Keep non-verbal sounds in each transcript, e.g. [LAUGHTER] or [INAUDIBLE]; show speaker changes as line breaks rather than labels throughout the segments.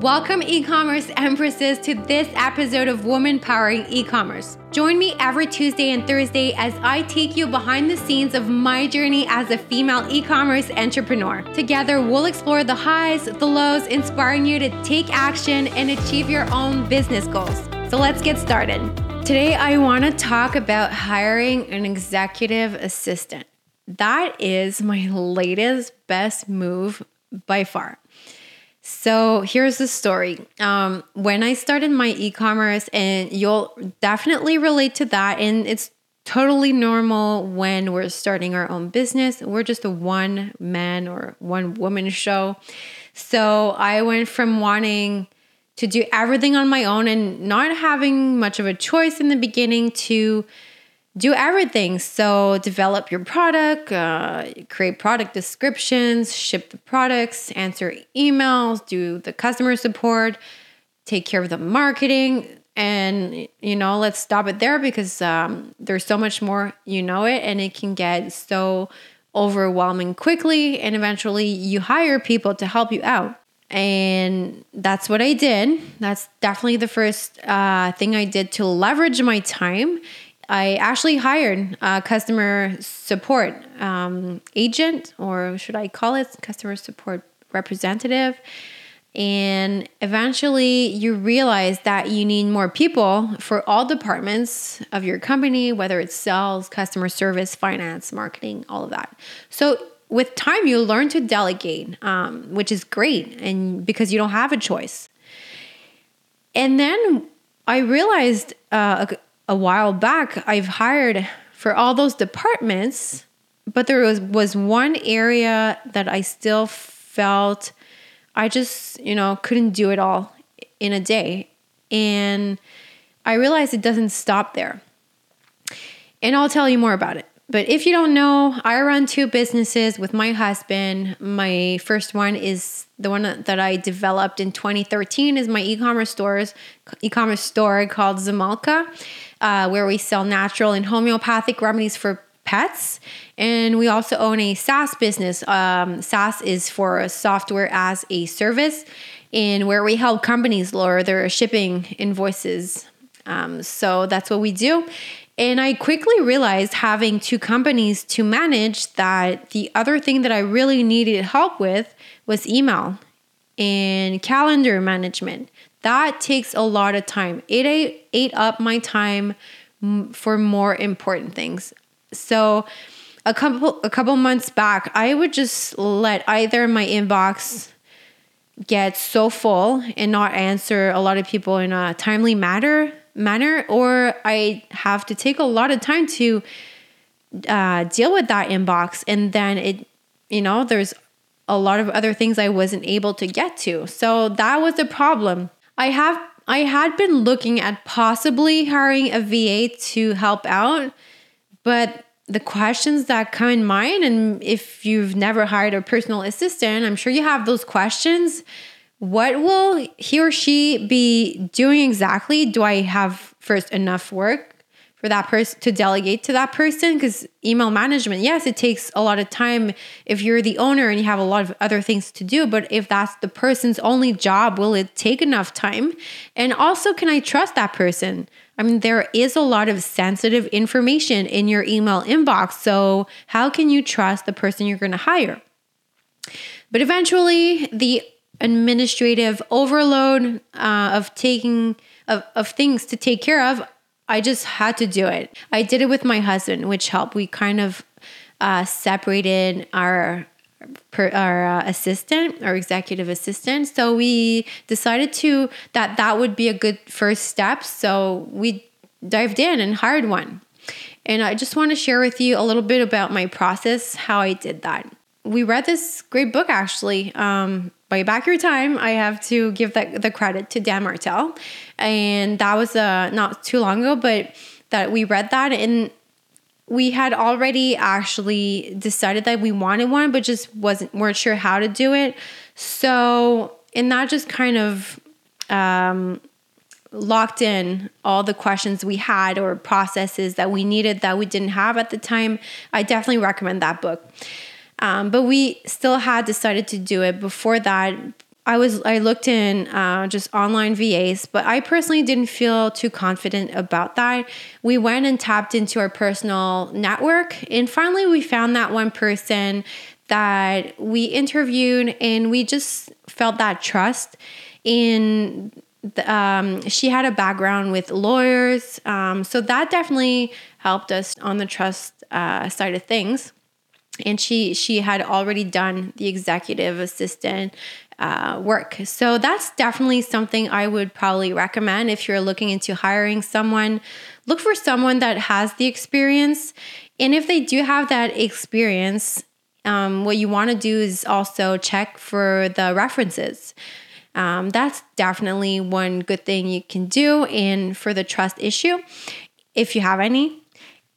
Welcome, e commerce empresses, to this episode of Woman Powering E commerce. Join me every Tuesday and Thursday as I take you behind the scenes of my journey as a female e commerce entrepreneur. Together, we'll explore the highs, the lows, inspiring you to take action and achieve your own business goals. So let's get started. Today, I want to talk about hiring an executive assistant. That is my latest best move by far. So here's the story. Um, when I started my e commerce, and you'll definitely relate to that, and it's totally normal when we're starting our own business. We're just a one man or one woman show. So I went from wanting to do everything on my own and not having much of a choice in the beginning to do everything. So, develop your product, uh, create product descriptions, ship the products, answer emails, do the customer support, take care of the marketing. And, you know, let's stop it there because um, there's so much more, you know it, and it can get so overwhelming quickly. And eventually, you hire people to help you out. And that's what I did. That's definitely the first uh, thing I did to leverage my time I actually hired a customer support um, agent, or should I call it customer support representative? And eventually, you realize that you need more people for all departments of your company, whether it's sales, customer service, finance, marketing, all of that. So, with time, you learn to delegate, um, which is great, and because you don't have a choice. And then I realized uh, a while back, I've hired for all those departments, but there was, was one area that I still felt I just, you know, couldn't do it all in a day. And I realized it doesn't stop there. And I'll tell you more about it. But if you don't know, I run two businesses with my husband. My first one is the one that I developed in 2013 is my e-commerce stores, e-commerce store called Zumalka uh, where we sell natural and homeopathic remedies for pets. And we also own a SaaS business. Um, SaaS is for software as a service, and where we help companies lower their shipping invoices. Um, so that's what we do. And I quickly realized having two companies to manage that the other thing that I really needed help with was email and calendar management. That takes a lot of time. It ate, ate up my time mm, for more important things. So a couple a couple months back, I would just let either my inbox get so full and not answer a lot of people in a timely manner manner or I have to take a lot of time to uh, deal with that inbox and then it you know there's a lot of other things I wasn't able to get to. So that was a problem. I have I had been looking at possibly hiring a VA to help out, but the questions that come in mind and if you've never hired a personal assistant, I'm sure you have those questions. What will he or she be doing exactly? Do I have first enough work? for that person to delegate to that person because email management yes it takes a lot of time if you're the owner and you have a lot of other things to do but if that's the person's only job will it take enough time and also can i trust that person i mean there is a lot of sensitive information in your email inbox so how can you trust the person you're going to hire but eventually the administrative overload uh, of taking of, of things to take care of I just had to do it. I did it with my husband, which helped. We kind of uh, separated our per, our uh, assistant, our executive assistant. So we decided to that that would be a good first step. So we dived in and hired one. And I just want to share with you a little bit about my process, how I did that. We read this great book actually. Um, Buy Back Your Time, I have to give that the credit to Dan Martell, and that was uh, not too long ago, but that we read that and we had already actually decided that we wanted one, but just wasn't weren't sure how to do it. So, and that just kind of um, locked in all the questions we had or processes that we needed that we didn't have at the time. I definitely recommend that book. Um, but we still had decided to do it. Before that, I was I looked in uh, just online VAs, but I personally didn't feel too confident about that. We went and tapped into our personal network, and finally we found that one person that we interviewed, and we just felt that trust. In um, she had a background with lawyers, um, so that definitely helped us on the trust uh, side of things and she she had already done the executive assistant uh, work. So that's definitely something I would probably recommend if you're looking into hiring someone. Look for someone that has the experience. And if they do have that experience, um, what you want to do is also check for the references. Um, that's definitely one good thing you can do. And for the trust issue, if you have any.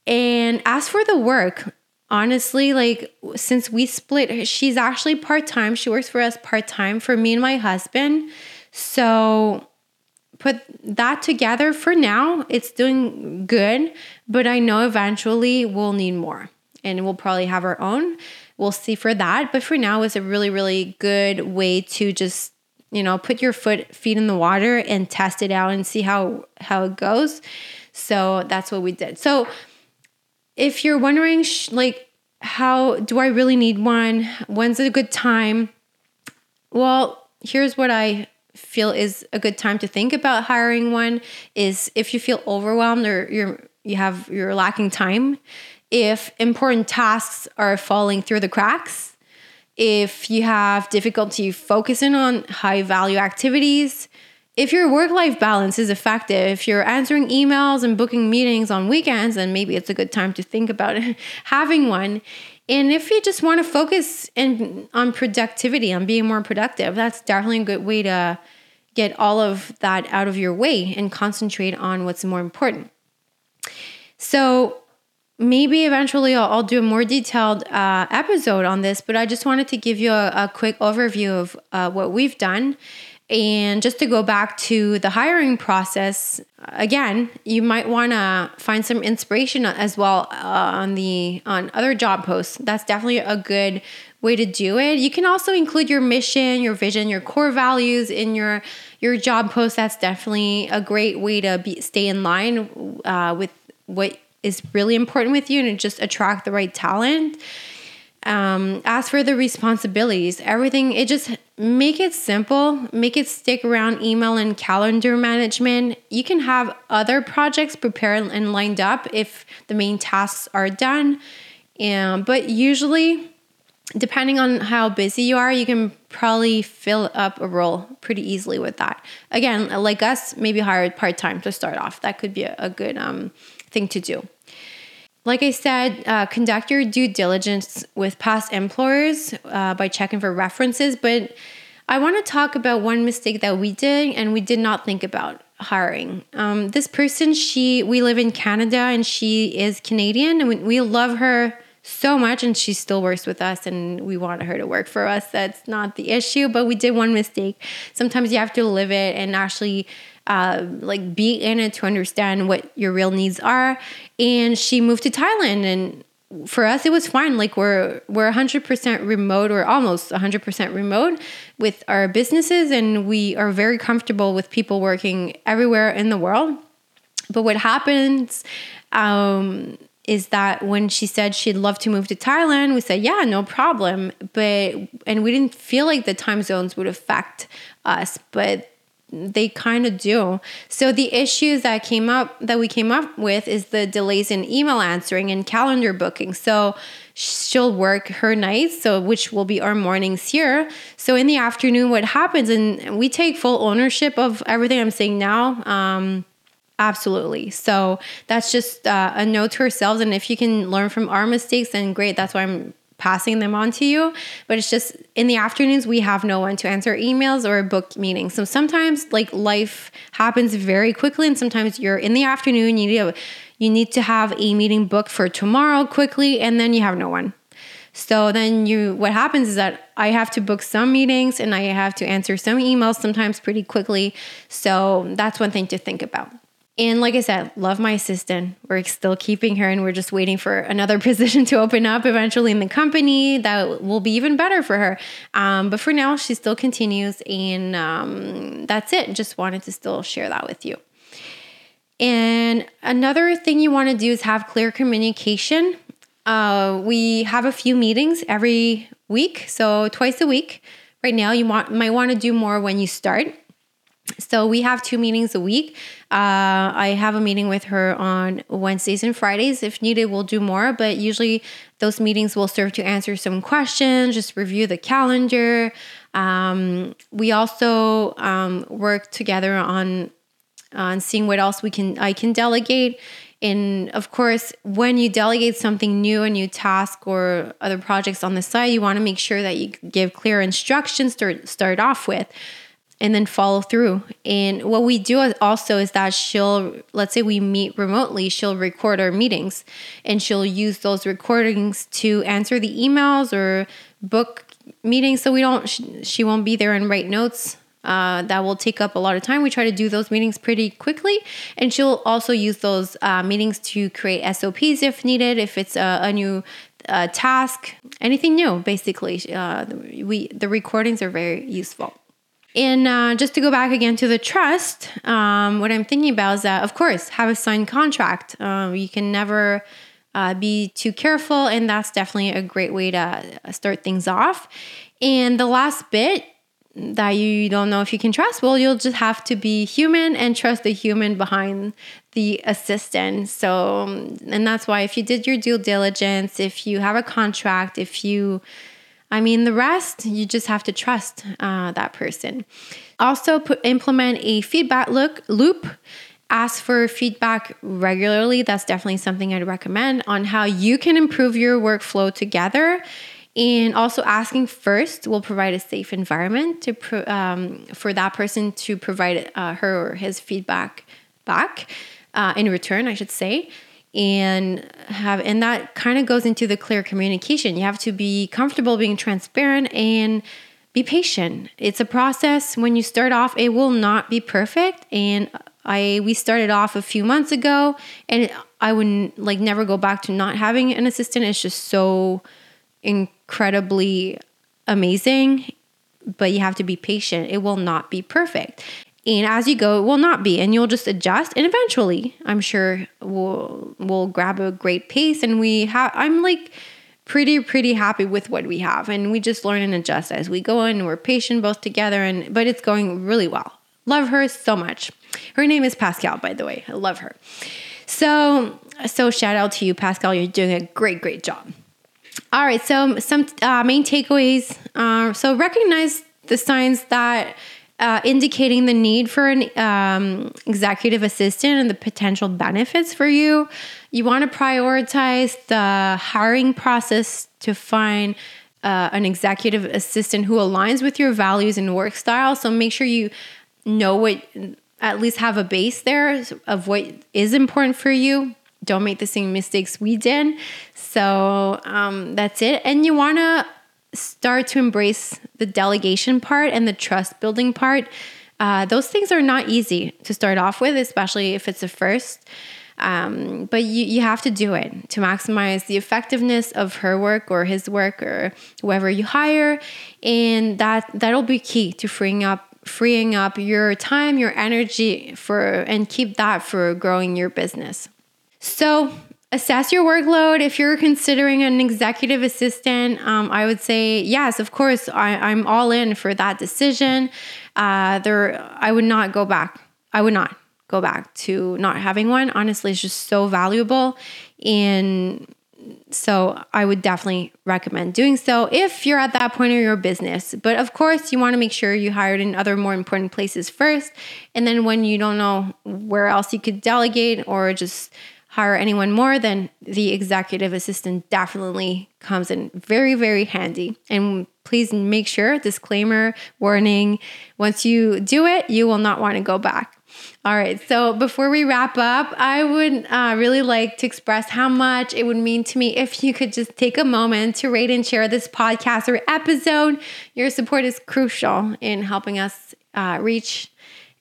And as for the work, honestly, like since we split, she's actually part time. She works for us part time for me and my husband. So put that together for now, it's doing good, but I know eventually we'll need more and we'll probably have our own. We'll see for that. But for now, it's a really, really good way to just you know put your foot feet in the water and test it out and see how how it goes so that's what we did so if you're wondering, sh- like, how do I really need one? When's a good time? Well, here's what I feel is a good time to think about hiring one is if you feel overwhelmed or you're you have you're lacking time, if important tasks are falling through the cracks, if you have difficulty focusing on high value activities, if your work life balance is effective, if you're answering emails and booking meetings on weekends, then maybe it's a good time to think about [LAUGHS] having one. And if you just want to focus in, on productivity, on being more productive, that's definitely a good way to get all of that out of your way and concentrate on what's more important. So, maybe eventually I'll, I'll do a more detailed uh, episode on this, but I just wanted to give you a, a quick overview of uh, what we've done and just to go back to the hiring process, again, you might want to find some inspiration as well uh, on the on other job posts. That's definitely a good way to do it. You can also include your mission, your vision, your core values in your your job post. That's definitely a great way to be, stay in line uh, with what is really important with you and just attract the right talent. Um, as for the responsibilities, everything, it just make it simple, make it stick around email and calendar management. You can have other projects prepared and lined up if the main tasks are done. Um, but usually, depending on how busy you are, you can probably fill up a role pretty easily with that. Again, like us, maybe hire part time to start off. That could be a, a good um, thing to do. Like I said, uh, conduct your due diligence with past employers uh, by checking for references. But I want to talk about one mistake that we did and we did not think about hiring. Um, this person, she we live in Canada and she is Canadian and we, we love her so much and she still works with us and we want her to work for us. That's not the issue, but we did one mistake. Sometimes you have to live it and actually uh, like be in it to understand what your real needs are. And she moved to Thailand and for us it was fine like we're we're 100% remote or almost 100% remote with our businesses and we are very comfortable with people working everywhere in the world but what happens um, is that when she said she'd love to move to Thailand, we said, yeah, no problem. But, and we didn't feel like the time zones would affect us, but they kind of do. So the issues that came up that we came up with is the delays in email answering and calendar booking. So she'll work her nights, so which will be our mornings here. So in the afternoon, what happens, and we take full ownership of everything I'm saying now. Um, absolutely. So that's just uh, a note to ourselves, and if you can learn from our mistakes, then great. That's why I'm passing them on to you. But it's just in the afternoons, we have no one to answer emails or book meetings. So sometimes like life happens very quickly, and sometimes you're in the afternoon, you need to, you need to have a meeting booked for tomorrow quickly, and then you have no one. So then you what happens is that I have to book some meetings and I have to answer some emails sometimes pretty quickly. So that's one thing to think about. And like I said, love my assistant. We're still keeping her and we're just waiting for another [LAUGHS] position to open up eventually in the company that will be even better for her. Um, but for now, she still continues. And um, that's it. Just wanted to still share that with you. And another thing you want to do is have clear communication. Uh, we have a few meetings every week, so twice a week. Right now, you want, might want to do more when you start. So we have two meetings a week. Uh, I have a meeting with her on Wednesdays and Fridays. If needed, we'll do more, but usually those meetings will serve to answer some questions, just review the calendar. Um, we also um, work together on on seeing what else we can I can delegate. And of course, when you delegate something new, a new task or other projects on the side, you want to make sure that you give clear instructions to start off with and then follow through. And what we do also is that she'll, let's say we meet remotely, she'll record our meetings and she'll use those recordings to answer the emails or book meetings so we don't, she won't be there and write notes. Uh, that will take up a lot of time. We try to do those meetings pretty quickly, and she'll also use those uh, meetings to create SOPs if needed, if it's a, a new uh, task, anything new. Basically, uh, we the recordings are very useful. And uh, just to go back again to the trust, um, what I'm thinking about is that, of course, have a signed contract. Uh, you can never uh, be too careful, and that's definitely a great way to uh, start things off. And the last bit that you don't know if you can trust, well, you'll just have to be human and trust the human behind the assistant. So, and that's why if you did your due diligence, if you have a contract, if you I mean, the rest, you just have to trust uh, that person. Also, put, implement a feedback look, loop. Ask for feedback regularly. That's definitely something I'd recommend on how you can improve your workflow together. And also, asking first will provide a safe environment to pro, um, for that person to provide uh, her or his feedback back uh, in return, I should say and have and that kind of goes into the clear communication. You have to be comfortable being transparent and be patient. It's a process. When you start off it will not be perfect and i we started off a few months ago and i would like never go back to not having an assistant. It's just so incredibly amazing but you have to be patient. It will not be perfect and as you go, it will not be, and you'll just adjust. And eventually, I'm sure we'll we'll grab a great pace. And we have, I'm like pretty pretty happy with what we have, and we just learn and adjust as we go. And we're patient both together, and but it's going really well. Love her so much. Her name is Pascal, by the way. I love her. So so shout out to you, Pascal. You're doing a great great job. All right, so some uh, main takeaways. Uh, so recognize the signs that uh, indicating the need for an um, executive assistant and the potential benefits for you. You want to prioritize the hiring process to find uh, an executive assistant who aligns with your values and work style. So make sure you know what, at least have a base there of what is important for you. Don't make the same mistakes we did. So um, that's it. And you want to start to embrace the delegation part and the trust building part. Uh, those things are not easy to start off with, especially if it's a first. Um, but you, you have to do it to maximize the effectiveness of her work or his work or whoever you hire. And that that'll be key to freeing up freeing up your time, your energy for and keep that for growing your business. So assess your workload. If you're considering an executive assistant, um, I would say yes, of course. I, am all in for that decision. Uh, there, I would not go back. I would not go back to not having one. Honestly, it's just so valuable, and so I would definitely recommend doing so if you're at that point of your business. But of course, you want to make sure you hired in other more important places first, and then when you don't know where else you could delegate or just hire anyone more, then the executive assistant definitely comes in very, very handy. And please make sure, disclaimer, warning, once you do it, you will not want to go back. All right, so before we wrap up, I would uh, really like to express how much it would mean to me if you could just take a moment to rate and share this podcast or episode. Your support is crucial in helping us uh, reach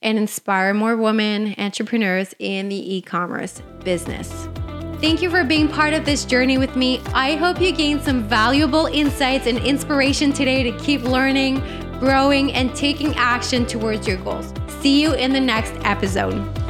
and inspire more women entrepreneurs in the e commerce business. Thank you for being part of this journey with me. I hope you gained some valuable insights and inspiration today to keep learning, growing, and taking action towards your goals. See you in the next episode.